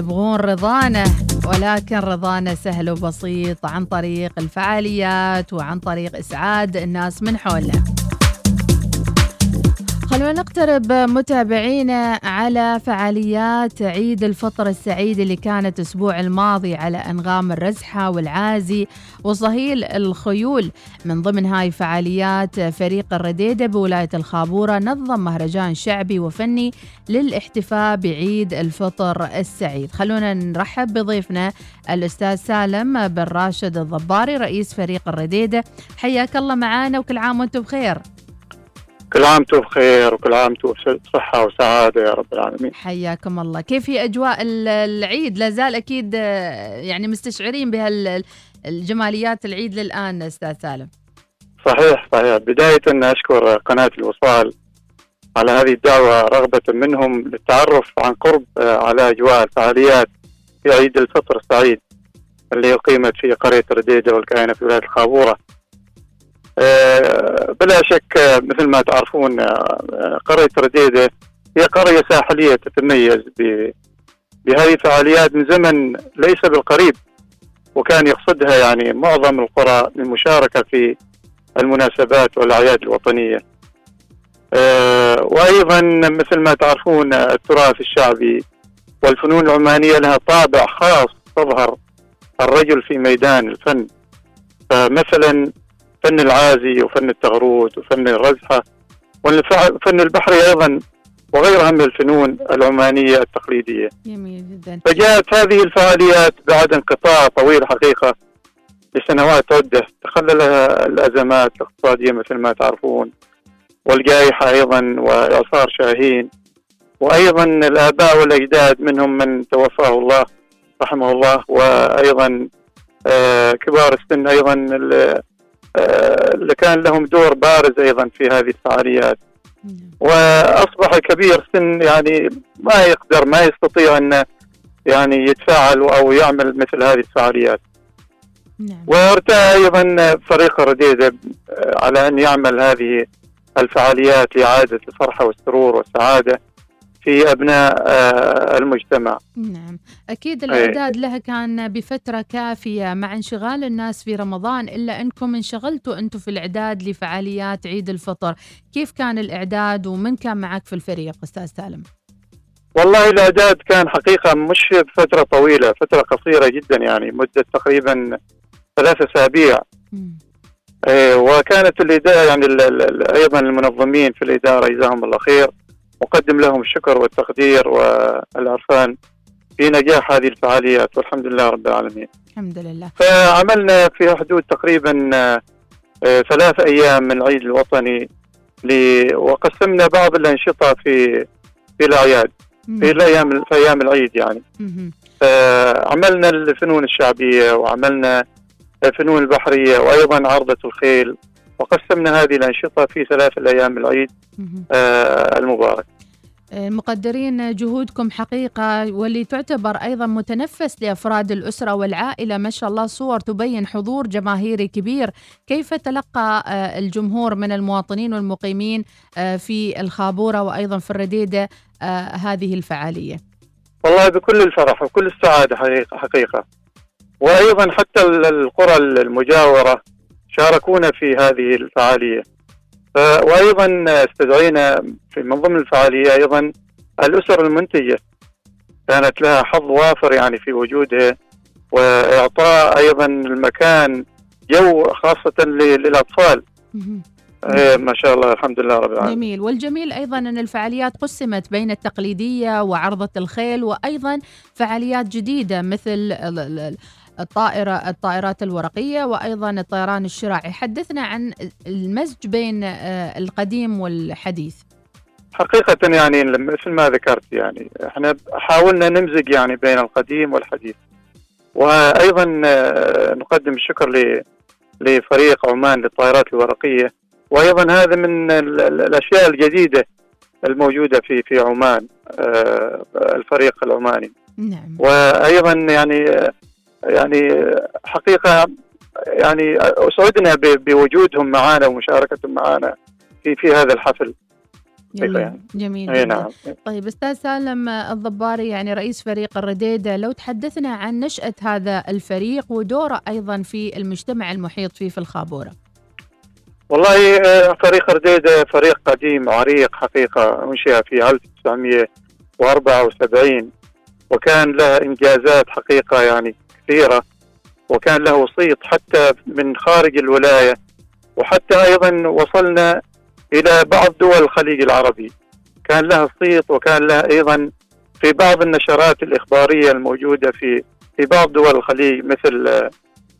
يبغون رضانا ولكن رضانا سهل وبسيط عن طريق الفعاليات وعن طريق إسعاد الناس من حولنا. خلونا نقترب متابعينا على فعاليات عيد الفطر السعيد اللي كانت الأسبوع الماضي على أنغام الرزحة والعازي وصهيل الخيول. من ضمن هاي فعاليات فريق الرديدة بولاية الخابورة نظم مهرجان شعبي وفني للاحتفاء بعيد الفطر السعيد. خلونا نرحب بضيفنا الأستاذ سالم بن راشد الضباري رئيس فريق الرديدة. حياك الله معانا وكل عام وأنتم بخير. كل عام وأنتم بخير وكل عام وأنتم بصحة وسعادة يا رب العالمين. حياكم الله. كيف هي أجواء العيد؟ لا زال أكيد يعني مستشعرين بهالجماليات العيد للآن أستاذ سالم. صحيح صحيح. بداية أشكر قناة الوصال على هذه الدعوة رغبة منهم للتعرف عن قرب على أجواء الفعاليات في عيد الفطر السعيد اللي أقيمت في قرية رديدة والكائنة في ولاية الخابورة. آه، بلا شك آه، مثل ما تعرفون آه، قرية رديدة هي قرية ساحلية تتميز بهذه الفعاليات من زمن ليس بالقريب وكان يقصدها يعني معظم القرى للمشاركة في المناسبات والأعياد الوطنية. وأيضا مثل ما تعرفون التراث الشعبي والفنون العمانية لها طابع خاص تظهر الرجل في ميدان الفن. فمثلا فن العازي وفن التغروت وفن الرزحة والفن البحري أيضا وغيرها من الفنون العمانية التقليدية. جميل جدا. فجاءت هذه الفعاليات بعد انقطاع طويل حقيقة لسنوات عدة. تخللها الأزمات الاقتصادية مثل ما تعرفون والجائحة أيضا وإعصار شاهين وأيضا الآباء والأجداد منهم من توفاه الله رحمه الله وأيضا آه، كبار السن أيضا اللي كان لهم دور بارز أيضا في هذه الفعاليات نعم. وأصبح كبير سن يعني ما يقدر ما يستطيع أن يعني يتفاعل أو يعمل مثل هذه الفعاليات نعم. وأرتأى أيضا فريق الرديده آه، على أن يعمل هذه الفعاليات لإعادة الفرحة والسرور والسعادة في أبناء آه، المجتمع. نعم، أكيد الإعداد لها كان بفترة كافية مع انشغال الناس في رمضان إلا أنكم انشغلتوا أنتم في الإعداد لفعاليات عيد الفطر، كيف كان الإعداد ومن كان معك في الفريق أستاذ سالم؟ والله الإعداد كان حقيقة مش فترة طويلة، فترة قصيرة جدا يعني مدة تقريبا ثلاث أسابيع. إيه وكانت الإدارة يعني أيضا المنظمين في الإدارة جزاهم الله خير أقدم لهم الشكر والتقدير والعرفان في نجاح هذه الفعاليات والحمد لله رب العالمين. الحمد لله. فعملنا في حدود تقريبا آه، ثلاث أيام من العيد الوطني وقسمنا بعض الأنشطة في في الأعياد في الأيام في أيام العيد يعني. عملنا الفنون الشعبية وعملنا الفنون البحرية وأيضا عرضة الخيل وقسمنا هذه الأنشطة في ثلاث الأيام العيد آه المبارك. آه، مقدرين جهودكم حقيقة واللي تعتبر أيضا متنفس لأفراد الأسرة والعائلة. ما شاء الله صور تبين حضور جماهيري كبير. كيف تلقى آه، الجمهور من المواطنين والمقيمين في الخابورة وأيضا في الرديدة هذه الفعالية؟ والله بكل الفرح وكل السعادة حقيقة وأيضا حتى القرى المجاورة شاركونا في هذه الفعالية. وأيضا استدعينا في من ضمن الفعالية أيضا الأسر المنتجة. كانت لها حظ وافر يعني في وجودها وإعطاء أيضا المكان جو خاصة للأطفال. إيه ما شاء الله الحمد لله رب العالمين. جميل. والجميل أيضا أن الفعاليات قسمت بين التقليدية وعرضة الخيل وأيضا فعاليات جديدة مثل الطائرة الطائرات الورقية وأيضا الطيران الشراعي. حدثنا عن المزج بين آه، القديم والحديث. حقيقة يعني مثل ما ذكرت يعني إحنا حاولنا نمزج يعني بين القديم والحديث. وأيضا آه، نقدم الشكر لفريق عمان للطائرات الورقية. وأيضا هذا من الأشياء الجديدة الموجودة في في عمان آه، الفريق العماني. نعم. وأيضا يعني يعني حقيقة يعني أسعدنا بوجودهم معنا ومشاركتهم معنا في في هذا الحفل جميل يعني. جميل اي. نعم طيب أستاذ سالم الضباري يعني رئيس فريق الرديده لو تحدثنا عن نشأة هذا الفريق ودوره أيضا في المجتمع المحيط فيه في الخابورة والله آه، فريق رديدة فريق قديم عريق حقيقة أنشئ في 1974 وكان له إنجازات حقيقة يعني كثيرة وكان له صيت حتى من خارج الولاية وحتى أيضا وصلنا إلى بعض دول الخليج العربي. كان له صيت وكان له أيضا في بعض النشرات الإخبارية الموجودة في في بعض دول الخليج مثل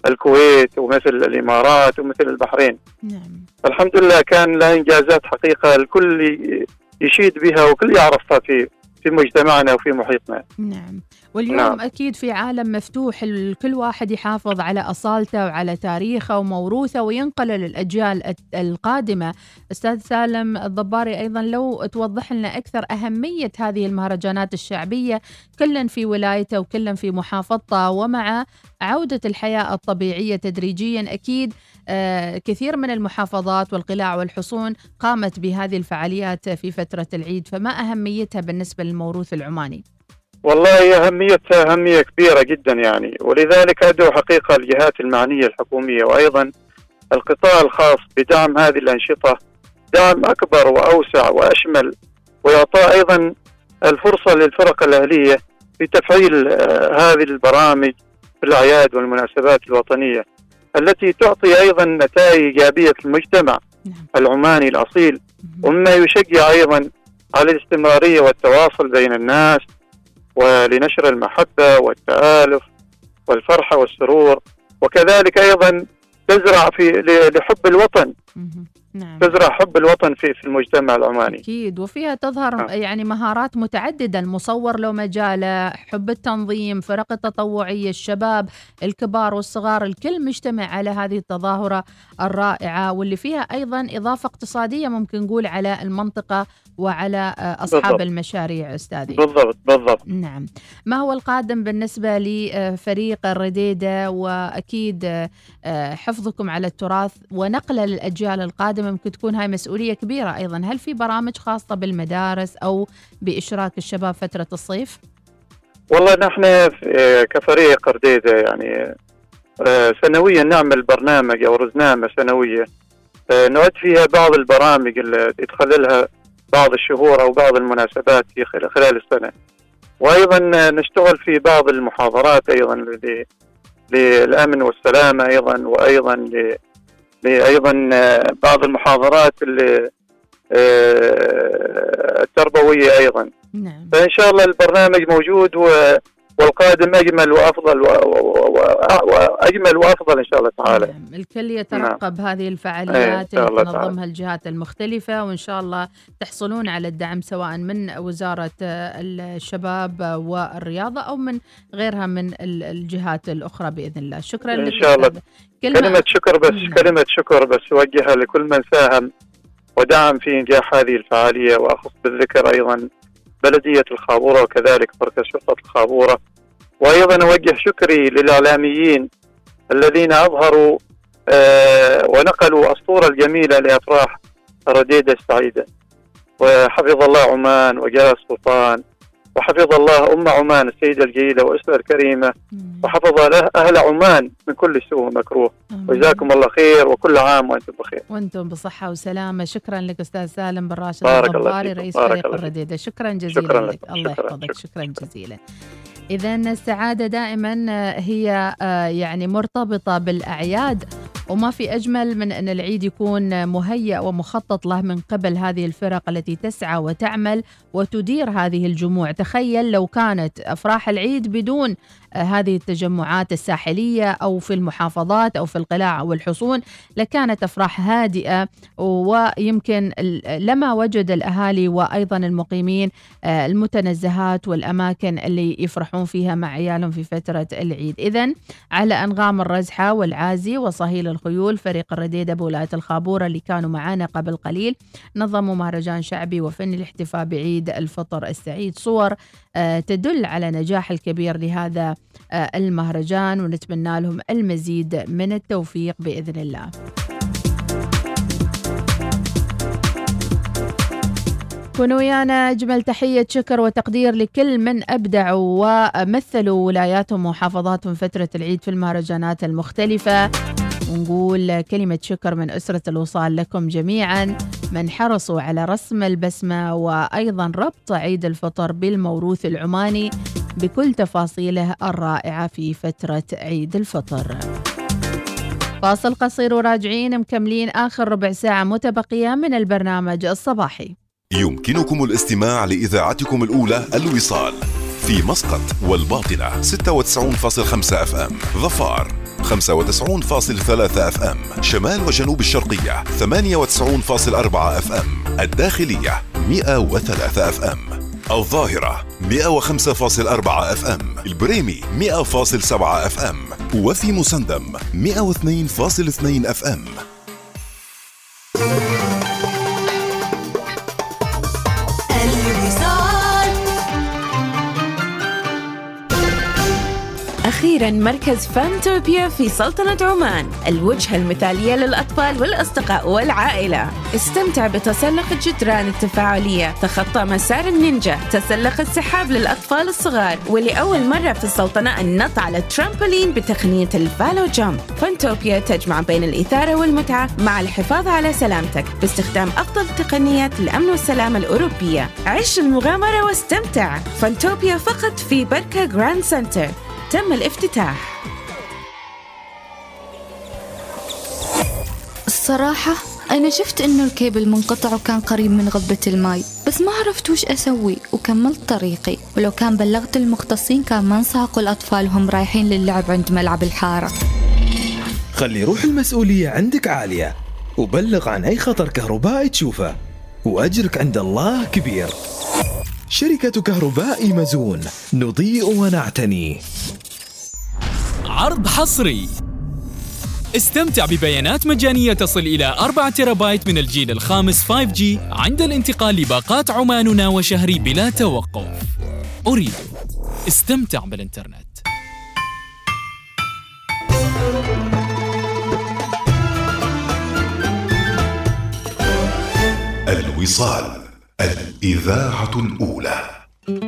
الكويت ومثل الإمارات ومثل البحرين. نعم. الحمد لله كان له إنجازات حقيقة الكل يشيد بها وكل يعرفها في في مجتمعنا وفي محيطنا. نعم. واليوم نعم. أكيد في عالم مفتوح كل واحد يحافظ على أصالته وعلى تاريخه وموروثه وينقله للأجيال القادمة. أستاذ سالم الضباري أيضا لو توضح لنا أكثر أهمية هذه المهرجانات الشعبية كلا في ولايته وكلا في محافظته ومع عودة الحياة الطبيعية تدريجيا أكيد كثير من المحافظات والقلاع والحصون قامت بهذه الفعاليات في فترة العيد فما أهميتها بالنسبة للموروث العماني؟ والله أهميتها أهمية كبيرة جدا يعني ولذلك أدعو حقيقة الجهات المعنية الحكومية وأيضا القطاع الخاص بدعم هذه الأنشطة دعم أكبر وأوسع وأشمل واعطاء أيضا الفرصة للفرق الأهلية في تفعيل آه، هذه البرامج في الأعياد والمناسبات الوطنية التي تعطي أيضا نتائج إيجابية في المجتمع نعم. العماني الأصيل. ومما يشجع أيضا على الاستمرارية والتواصل بين الناس ولنشر المحبة والتآلف والفرحة والسرور وكذلك أيضا تزرع في لحب الوطن. نعم. تزرع حب الوطن في في المجتمع العماني. أكيد. وفيها تظهر نعم. يعني مهارات متعددة. المصور له مجاله حب التنظيم فرق التطوعية الشباب الكبار والصغار الكل مجتمع على هذه التظاهرة الرائعة واللي فيها أيضا إضافة اقتصادية ممكن نقول على المنطقة وعلى آه، أصحاب بالضبط. المشاريع أستاذي. بالضبط بالضبط. نعم. ما هو القادم بالنسبة لفريق الرديدة؟ وأكيد آه، حفظكم على التراث ونقله للأجيال القادمة ممكن تكون هاي مسؤولية كبيرة أيضا هل في برامج خاصة بالمدارس أو بإشراك الشباب فترة الصيف؟ والله نحن كفريق رديده يعني آه، سنويا نعمل برنامج أو رزنامة سنوية آه، نعد فيها بعض البرامج اللي تخللها بعض الشهور أو بعض المناسبات في خل- خلال السنة وأيضا آه، نشتغل في بعض المحاضرات أيضا ل- للأمن والسلامة أيضا وأيضا ل- ل- أيضا آه، بعض المحاضرات اللي آه، التربوية أيضا. نعم. فإن شاء الله البرنامج موجود و... والقادم أجمل وأفضل. واجمل وأفضل إن شاء الله تعالى نعم. الكل يترقب هذه إيه، الفعاليات شاء اللي. تنظمها الجهات المختلفة وإن شاء الله تحصلون على الدعم سواء من وزارة آه، الشباب والرياضة أو من غيرها من ال- الجهات الأخرى بإذن الله شكرا لك شاء الله. كلمة كلمة شكر بس نعم. كلمة شكر بس اوجهها لكل من ساهم ودعم في إنجاح هذه الفعالية وأخص بالذكر أيضا بلدية الخابورة وكذلك مركز شرطة الخابورة. وأيضا أوجه شكري للإعلاميين الذين أظهروا آه ونقلوا الصورة الجميلة لأفراح رديدة السعيده وحفظ الله عمان وجلاله السلطان. وحفظ الله أم عمان السيده الجليله واسرها الكريمة مم. وحفظ له أهل عمان من كل سوء ومكروه. وجزاكم الله خير وكل عام وأنتم بخير وأنتم بصحة وسلامة شكرا لك أستاذ سالم بن راشد بارك الله الضباري فيكم. رئيس فريق. الرديدة شكرا جزيلا شكرا لك لكم. الله. يحفظك شكرا. شكرا جزيلا إذا السعادة دائما آه، هي آه، يعني مرتبطة بالأعياد وما في أجمل من أن العيد يكون مهيأ ومخطط له من قبل هذه الفرق التي تسعى وتعمل وتدير هذه الجموع. تخيل لو كانت أفراح العيد بدون هذه التجمعات الساحلية أو في المحافظات أو في القلاع أو الحصون لكانت أفراح هادئة ويمكن لما وجد الأهالي وأيضا المقيمين آه، المتنزهات والأماكن اللي يفرحون فيها مع عيالهم في فترة العيد. إذا على أنغام الرزحة والعازي وصهيل الخيول فريق الرديدة بولاية الخابورة اللي كانوا معانا قبل قليل نظموا مهرجان شعبي وفني الاحتفاء بعيد الفطر السعيد. صور آه، تدل على نجاح الكبير لهذا آه، المهرجان ونتمنى لهم المزيد من التوفيق بإذن الله. كونوا ويانا أجمل تحية شكر وتقدير لكل من أبدعوا ومثلوا ولاياتهم ومحافظاتهم فترة العيد في المهرجانات المختلفة. ونقول كلمة شكر من أسرة الوصال لكم جميعا. من حرصوا على رسم البسمة وأيضا ربط عيد الفطر بالموروث العماني. بكل تفاصيله الرائعة في فترة عيد الفطر. فاصل قصير وراجعين مكملين آخر ربع ساعة متبقية من البرنامج الصباحي. يمكنكم الاستماع لإذاعتكم الأولى الوصال في مسقط والباطنة 96.5 FM ظفار 95.3 FM شمال وجنوب الشرقية 98.4 FM الداخلية 103 FM الظاهرة 105.4 FM. البريمي 100.7 FM. وفي مسندم 102.2 FM. أخيرا مركز فانتوبيا في سلطنة عمان الوجهة المثالية للأطفال والأصدقاء والعائلة. استمتع بتسلق الجدران التفاعلية. تخطى مسار النينجا. تسلق السحاب للأطفال الصغار. ولأول مرة في السلطنة النط على الترامبولين بتقنية ال ValoJump. فانتوبيا تجمع بين الإثارة والمتعة. مع الحفاظ على سلامتك. باستخدام أفضل تقنيات الأمن والسلامة الأوروبية. عيش المغامرة واستمتع. فانتوبيا فقط في بركاء Grand Center. تم الافتتاح. الصراحة أنا شفت إنه الكيبل منقطع وكان قريب من غبة الماي بس ما عرفت وش أسوي وكملت طريقي. ولو كان بلغت المختصين كان ما انصعقوا الأطفال وهم رايحين للعب عند ملعب الحارة. خلي روح المسؤولية عندك عالية وبلغ عن أي خطر كهربائي تشوفه وأجرك عند الله كبير. شركة كهرباء مزون نضيء ونعتني. عرض حصري. استمتع ببيانات مجانية تصل إلى 4 تيرابايت من الجيل الخامس 5G عند الانتقال لباقات عماننا وشهري بلا توقف. أريد. استمتع بالإنترنت. الوصال الإذاعة الأولى.